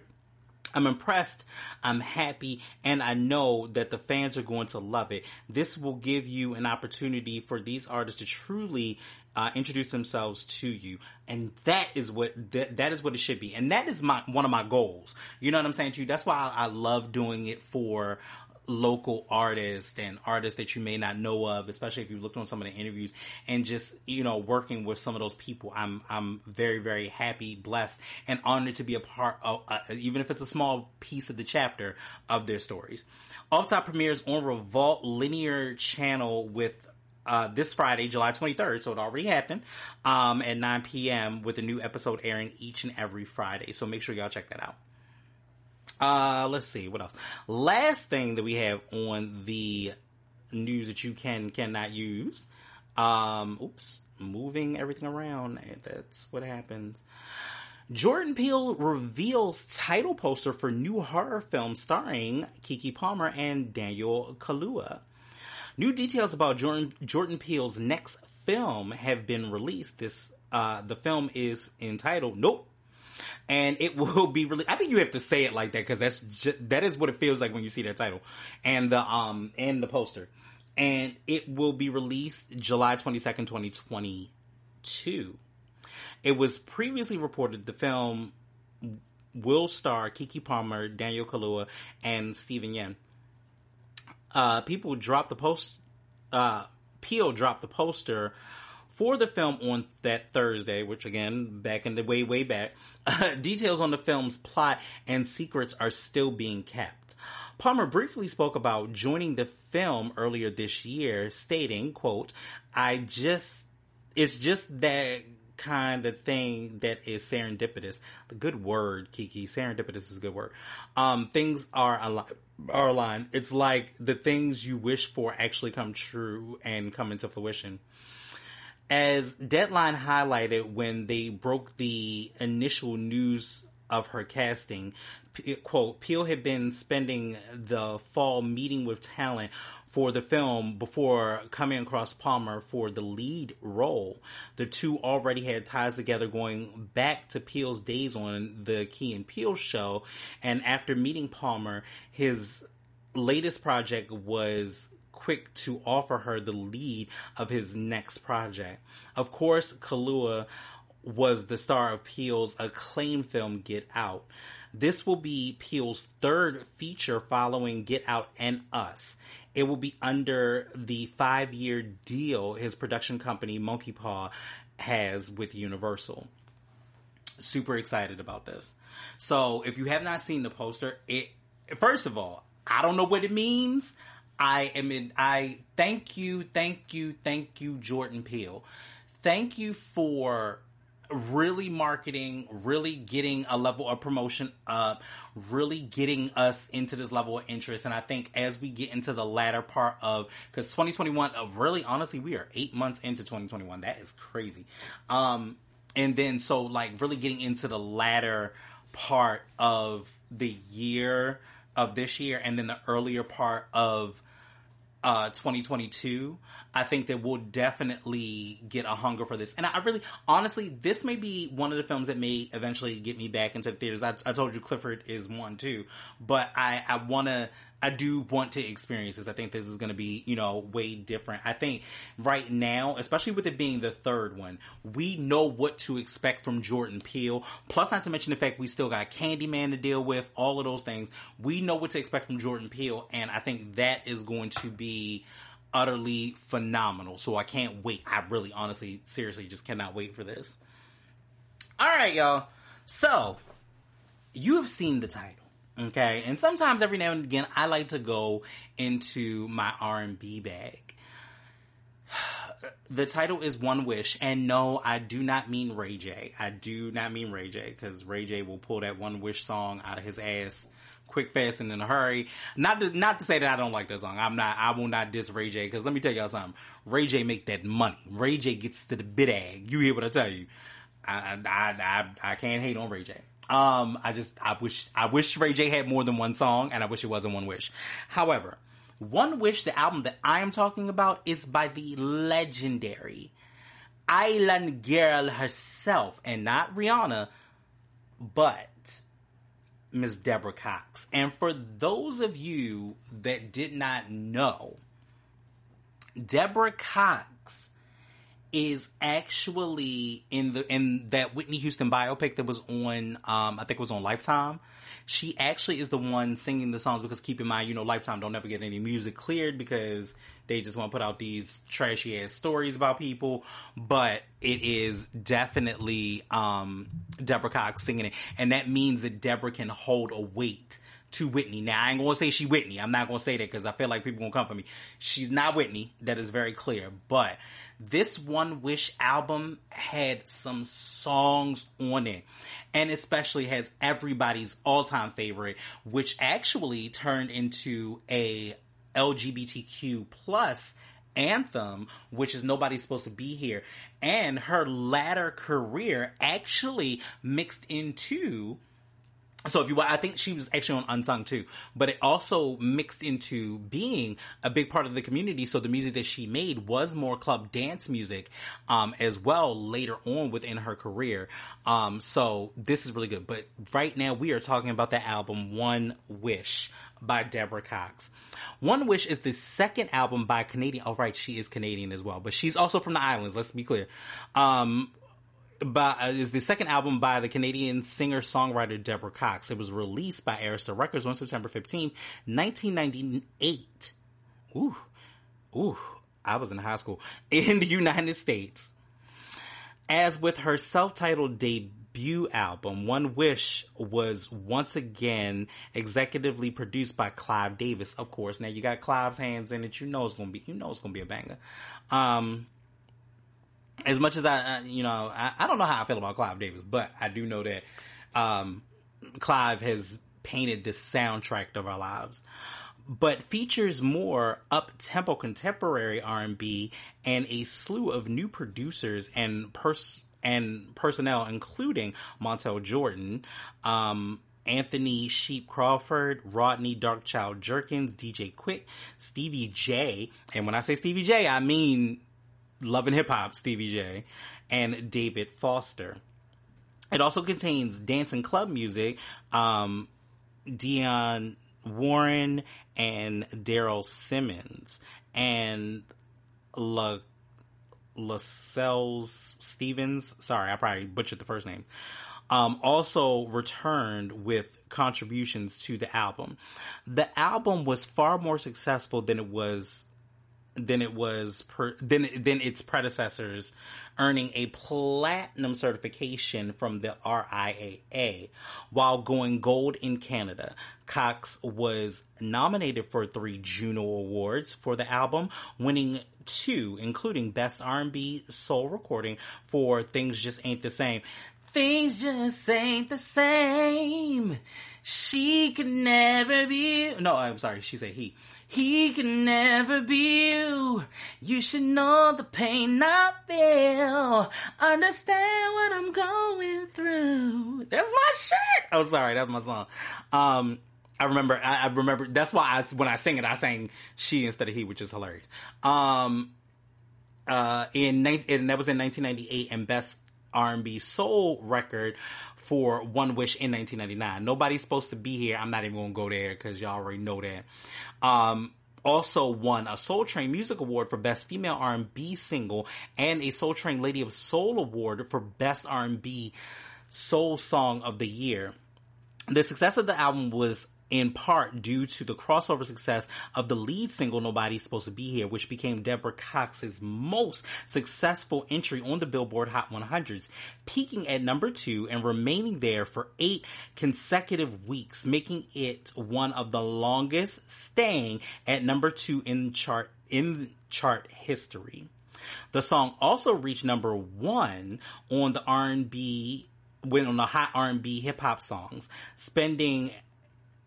I'm impressed, I'm happy, and I know that the fans are going to love it. This will give you an opportunity for these artists to truly uh, introduce themselves to you, and that is what that, that is what it should be, and that is my one of my goals. You know what I'm saying to you? That's why I, I love doing it for local artists and artists that you may not know of, especially if you've looked on some of the interviews and just, you know, working with some of those people. I'm, I'm very, very happy, blessed, and honored to be a part of, uh, even if it's a small piece of the chapter of their stories. Off Top premieres on Revolt linear channel with uh, this Friday, July 23rd, so it already happened, um, at 9 p.m. with a new episode airing each and every Friday. So make sure y'all check that out. Uh, let's see what else. Last thing that we have on the news that you can cannot use. Um, oops, moving everything around. That's what happens. Jordan Peele reveals title poster for new horror film starring Keke Palmer and Daniel Kaluuya. New details about Jordan Jordan Peele's next film have been released. This uh, the film is entitled Nope and it will be really. I think you have to say it like that because that's just, that is what it feels like when you see that title and the um and the poster, and it will be released July twenty second, twenty twenty two. It was previously reported the film will star Keke Palmer, Daniel Kaluuya, and Steven Yeun. Uh, people dropped the post. Uh, Peele dropped the poster for the film on that Thursday, which again, back in the way, way back, uh, details on the film's plot and secrets are still being kept. Palmer briefly spoke about joining the film earlier this year, stating, quote, I just, it's just that kind of thing that is serendipitous. The good word, Kiki. Serendipitous is a good word. Um, things are. Are aligned. It's like the things you wish for actually come true and come into fruition as Deadline highlighted when they broke the initial news of her casting, quote, Peele had been spending the fall meeting with talent for the film before coming across Palmer for the lead role. The two already had ties together going back to Peele's days on the Key and Peele show. And after meeting Palmer, his latest project was quick to offer her the lead of his next project. Of course, Kaluuya was the star of Peele's acclaimed film Get Out. This will be Peele's third feature following Get Out and Us. It will be under the five year deal his production company, Monkey Paw, has with Universal. Super excited about this. So if you have not seen the poster, it first of all, I don't know what it means. I am in I thank you, thank you, thank you, Jordan Peele. Thank you for really marketing, really getting a level of promotion up, really getting us into this level of interest. And I think as we get into the latter part of, because 2021, of really honestly, we are eight months into 2021. That is crazy. Um, and then so like really getting into the latter part of the year of this year and then the earlier part of uh, 2022, I think that we'll definitely get a hunger for this. And I really, honestly, this may be one of the films that may eventually get me back into the theaters. I, I told you Clifford is one too, but I, I want to I do want to experience this. I think this is going to be, you know, way different. I think right now, especially with it being the third one, we know what to expect from Jordan Peele. Plus, not to mention the fact we still got Candyman to deal with, all of those things. We know what to expect from Jordan Peele, and I think that is going to be utterly phenomenal. So I can't wait. I really, honestly, seriously, just cannot wait for this. All right, y'all. So you have seen the title. Okay, and sometimes every now and again, I like to go into my R and B bag. The title is One Wish, and no, I do not mean Ray J. I do not mean Ray J because Ray J will pull that One Wish song out of his ass quick, fast, and in a hurry. Not to, not to say that I don't like that song. I'm not, I will not diss Ray J because let me tell y'all something. Ray J make that money. Ray J gets to the bag. You hear what I tell you? I, I, I, I can't hate on Ray J. Um, I just, I wish, I wish Ray J had more than one song, and I wish it wasn't One Wish. However, One Wish, the album that I am talking about, is by the legendary Island Girl herself, and not Rihanna, but Miss Deborah Cox. And for those of you that did not know, Deborah Cox is actually in the in that Whitney Houston biopic that was on um I think it was on Lifetime. She actually is the one singing the songs because keep in mind, you know, Lifetime don't ever get any music cleared because they just want to put out these trashy ass stories about people. But it is definitely um Deborah Cox singing it. And that means that Deborah can hold a weight to Whitney. Now I ain't gonna say she Whitney. I'm not gonna say that because I feel like people gonna come for me. She's not Whitney. That is very clear. But this One Wish album had some songs on it, and especially has everybody's all time favorite, which actually turned into a LGBTQ plus anthem, which is Nobody's Supposed to Be Here. And her latter career actually mixed into so if you, want, I think she was actually on Unsung too, but it also mixed into being a big part of the community. So the music that she made was more club dance music, um, as well later on within her career. Um, so this is really good. But right now we are talking about the album One Wish by Deborah Cox. One Wish is the second album by Canadian. Oh, right. She is Canadian as well, but she's also from the islands. Let's be clear. Um, by, uh, is the second album by the Canadian singer-songwriter Deborah Cox. It was released by Arista Records on September 15, 1998. Ooh, ooh, I was in high school in the United States. As with her self-titled debut album, One Wish was once again executively produced by Clive Davis, of course. Now you got Clive's hands in it, you know it's gonna be, you know it's gonna be a banger. Um, as much as I, you know, I, I, don't know how I feel about Clive Davis, but I do know that um, Clive has painted this soundtrack of our lives. But features more up-tempo contemporary R&B and a slew of new producers and pers- and personnel, including Montel Jordan, um, Anthony Shep Crawford, Rodney Darkchild Jerkins, DJ Quik, Stevie J, and when I say Stevie J, I mean Love and Hip Hop, Stevie J, and David Foster. It also contains dance and club music, um, Diane Warren and Daryl Simmons, and La Lascelles Stevens. Sorry, I probably butchered the first name. um, also returned with contributions to the album. The album was far more successful than it was than it was per, than than its predecessors, earning a platinum certification from the RIAA while going gold in Canada. Cox was nominated for three Juno Awards for the album, winning two, including Best R&B Soul Recording for Things Just Ain't the Same. Things just ain't the same. She can never be. No, I'm sorry. She said he. He can never be you. You should know the pain I feel. Understand what I'm going through. That's my shirt. Oh, sorry. That's my song. Um, I remember, I, I, remember, that's why I, when I sing it, I sang she instead of he, which is hilarious. Um, uh, in, and that was in 1998 and best R&B soul record for One Wish in 1999. Nobody's supposed to be here. I'm not even going to go there because y'all already know that. Um, also won a Soul Train Music Award for Best Female R&B Single and a Soul Train Lady of Soul Award for Best R&B Soul Song of the Year. The success of the album was in part due to the crossover success of the lead single Nobody's Supposed to Be Here, which became Deborah Cox's most successful entry on the Billboard Hot 100s, peaking at number two and remaining there for eight consecutive weeks, making it one of the longest staying at number two in chart, in chart history. The song also reached number one on the R&B went on the hot R&B hip hop songs, spending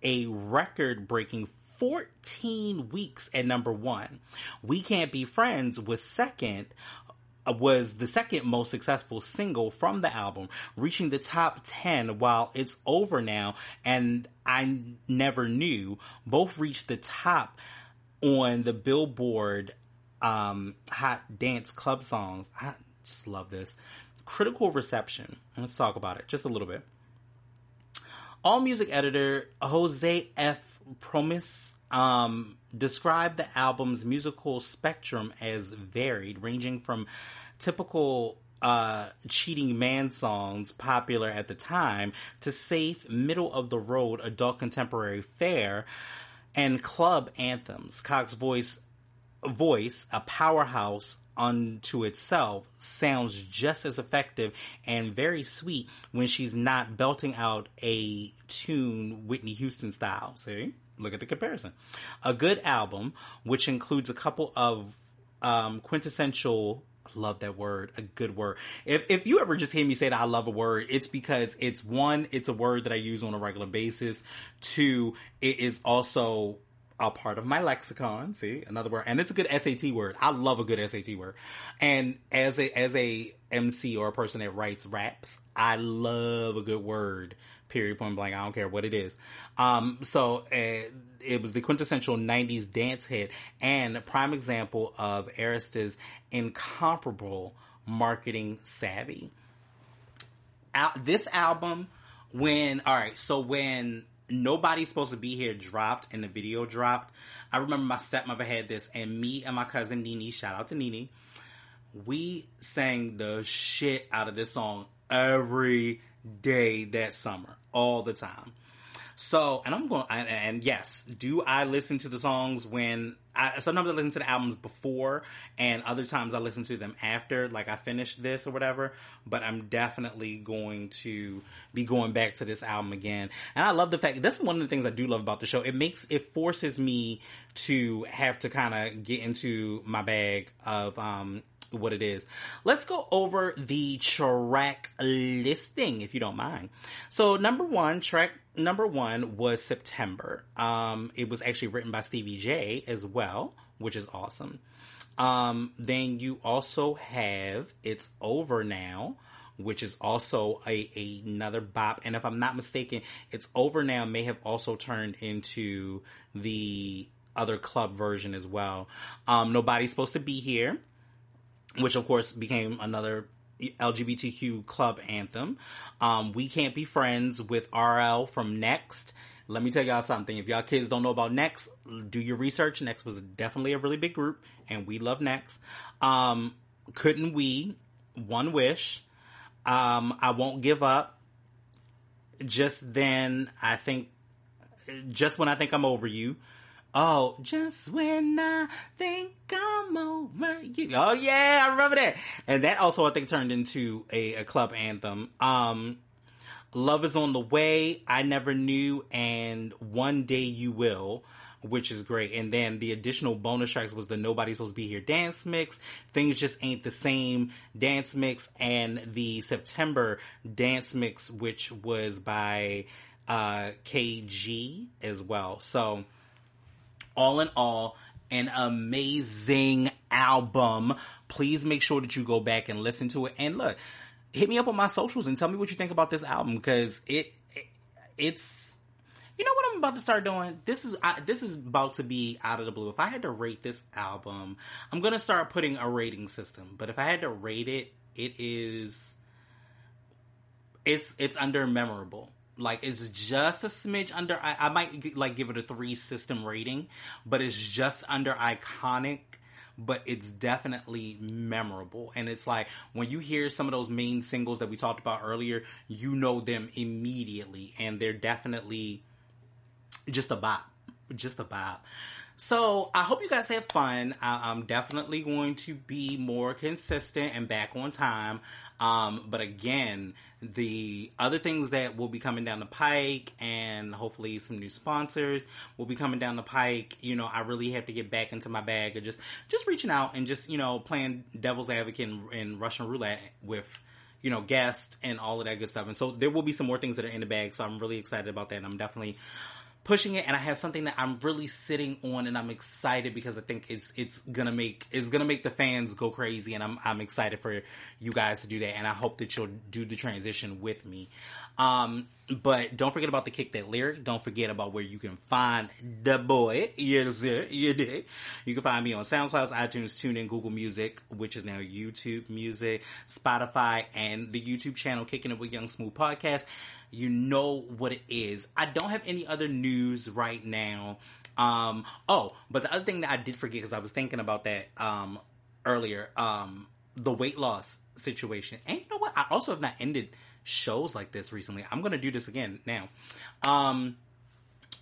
a record breaking 14 weeks at number one. We Can't Be Friends was second, uh, was the second most successful single from the album, reaching the top 10 while it's over now and I never knew. Both reached the top on the Billboard um, Hot Dance Club songs. I just love this. Critical reception. Let's talk about it just a little bit. AllMusic editor Jose F. Promis um, described the album's musical spectrum as varied, ranging from typical uh, cheating man songs popular at the time to safe, middle of the road adult contemporary fare and club anthems. Cox's voice, voice, a powerhouse unto itself sounds just as effective and very sweet when she's not belting out a tune Whitney Houston style. See? Look at the comparison. A good album, which includes a couple of um, quintessential love that word, a good word. If if you ever just hear me say that I love a word, it's because it's one, it's a word that I use on a regular basis. Two, it is also a part of my lexicon. See, another word, and it's a good SAT word. I love a good SAT word. And as a as a MC or a person that writes raps, I love a good word. Period. Point blank. I don't care what it is. Um, so uh, it was the quintessential '90s dance hit and a prime example of Arista's incomparable marketing savvy. Out this album, when all right, so when Nobody's Supposed to Be Here dropped and the video dropped. I remember my stepmother had this, and me and my cousin Nini, shout out to Nini, we sang the shit out of this song every day that summer, all the time. So, and I'm going, and, and, yes, do I listen to the songs when I, sometimes I listen to the albums before and other times I listen to them after, like I finished this or whatever, but I'm definitely going to be going back to this album again. And I love the fact, that's one of the things I do love about the show. It makes, it forces me to have to kind of get into my bag of, um, what it is. Let's go over the track listing, if you don't mind. So number one, track number one was September. Um, it was actually written by Stevie J as well, which is awesome. Um, then you also have It's Over Now, which is also a, a, another bop. And if I'm not mistaken, It's Over Now may have also turned into the other club version as well. Um, Nobody's Supposed to Be Here, which of course became another LGBTQ club anthem. Um, we can't be friends with RL from Next. Let me tell y'all something. If y'all kids don't know about Next, do your research. Next was definitely a really big group, and we love Next. Um, couldn't we? One wish. Um, I won't give up. just then, I think, just when I think I'm over you. Oh, just when I think I'm over you. Oh yeah, I remember that. And that also I think turned into a, a club anthem. Um, Love is on the way. I never knew, and one day you will which is great. And then the additional bonus tracks was the Nobody's Supposed to Be Here dance mix. Things just ain't the same dance mix and the September dance mix, which was by, uh, KG as well. So all in all, an amazing album. Please make sure that you go back and listen to it. And look, hit me up on my socials and tell me what you think about this album because it, it it's you know what I'm about to start doing? This is I, this is about to be out of the blue. If I had to rate this album, I'm gonna start putting a rating system. But if I had to rate it, it is it's it's under memorable. Like it's just a smidge under. I, I might like give it a three system rating, but it's just under iconic but it's definitely memorable. And it's like when you hear some of those main singles that we talked about earlier, you know them immediately, and they're definitely just a bop, just a bop. So I hope you guys have fun. I, am definitely going to be more consistent and back on time. Um, but again, the other things that will be coming down the pike and hopefully some new sponsors will be coming down the pike. You know, I really have to get back into my bag of just, just reaching out and just, you know, playing devil's advocate and, Russian roulette with, you know, guests and all of that good stuff. And so there will be some more things that are in the bag. So I'm really excited about that. And I'm definitely pushing it and I have something that I'm really sitting on and I'm excited because I think it's it's gonna make it's gonna make the fans go crazy and I'm I'm excited for you guys to do that and I hope that you'll do the transition with me. Um, but don't forget about the kick that lyric. Don't forget about where you can find the boy. Yes, sir. You did. You can find me on SoundCloud, iTunes, TuneIn, Google Music, which is now YouTube Music, Spotify, and the YouTube channel Kicking It with Young Smooth Podcast. You know what it is. I don't have any other news right now. Um, oh, but the other thing that I did forget because I was thinking about that um, earlier, um, the weight loss situation. And you know what? I also have not ended shows like this recently. I'm gonna do this again now. Um,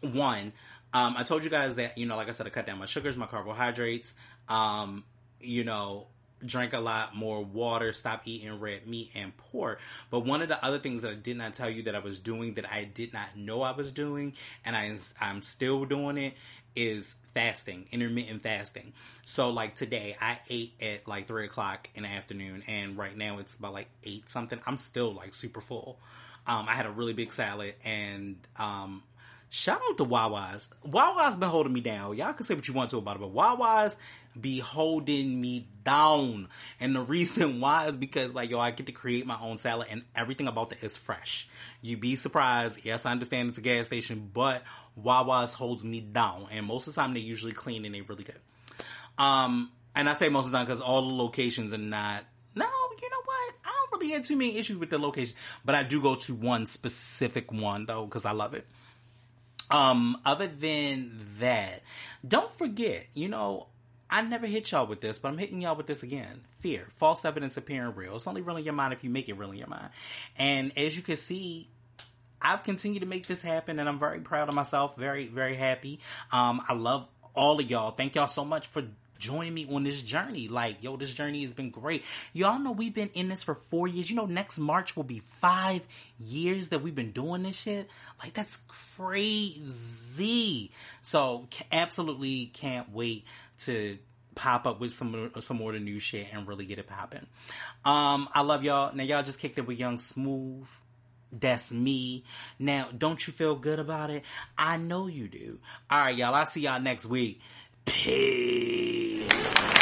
one, um, I told you guys that you know, like I said, I cut down my sugars, my carbohydrates. Um, you know, drank a lot more water, stop eating red meat and pork. But one of the other things that I did not tell you that I was doing that I did not know I was doing, and I, I'm still doing it, is fasting, intermittent fasting. So like today, I ate at like three o'clock in the afternoon, and right now it's about like eight something. I'm still like super full. Um, I had a really big salad, and um, shout out to Wawa's. Wawa's been holding me down. Y'all can say what you want to about it, but Wawa's be holding me down. And the reason why is because like, yo, I get to create my own salad and everything about it is fresh. You'd be surprised. Yes, I understand it's a gas station, but Wawa's holds me down. And most of the time they usually clean and they really good. Um, and I say most of the time because all the locations are not, no, you know what? I don't really have too many issues with the location, but I do go to one specific one though, because I love it. Um, other than that, don't forget, you know, I never hit y'all with this, but I'm hitting y'all with this again. Fear. False evidence appearing real. It's only real in your mind if you make it real in your mind. And as you can see, I've continued to make this happen and I'm very proud of myself. Very, very happy. Um, I love all of y'all. Thank y'all so much for joining me on this journey. Like, yo, this journey has been great. Y'all know we've been in this for four years. You know, next March will be five years that we've been doing this shit. Like, that's crazy. So, absolutely can't wait to pop up with some some more of the new shit and really get it popping. Um, I love y'all. Now y'all just kicked it with Young Smooth. That's me. Now, don't you feel good about it? I know you do. All right, y'all. I'll see y'all next week. Peace.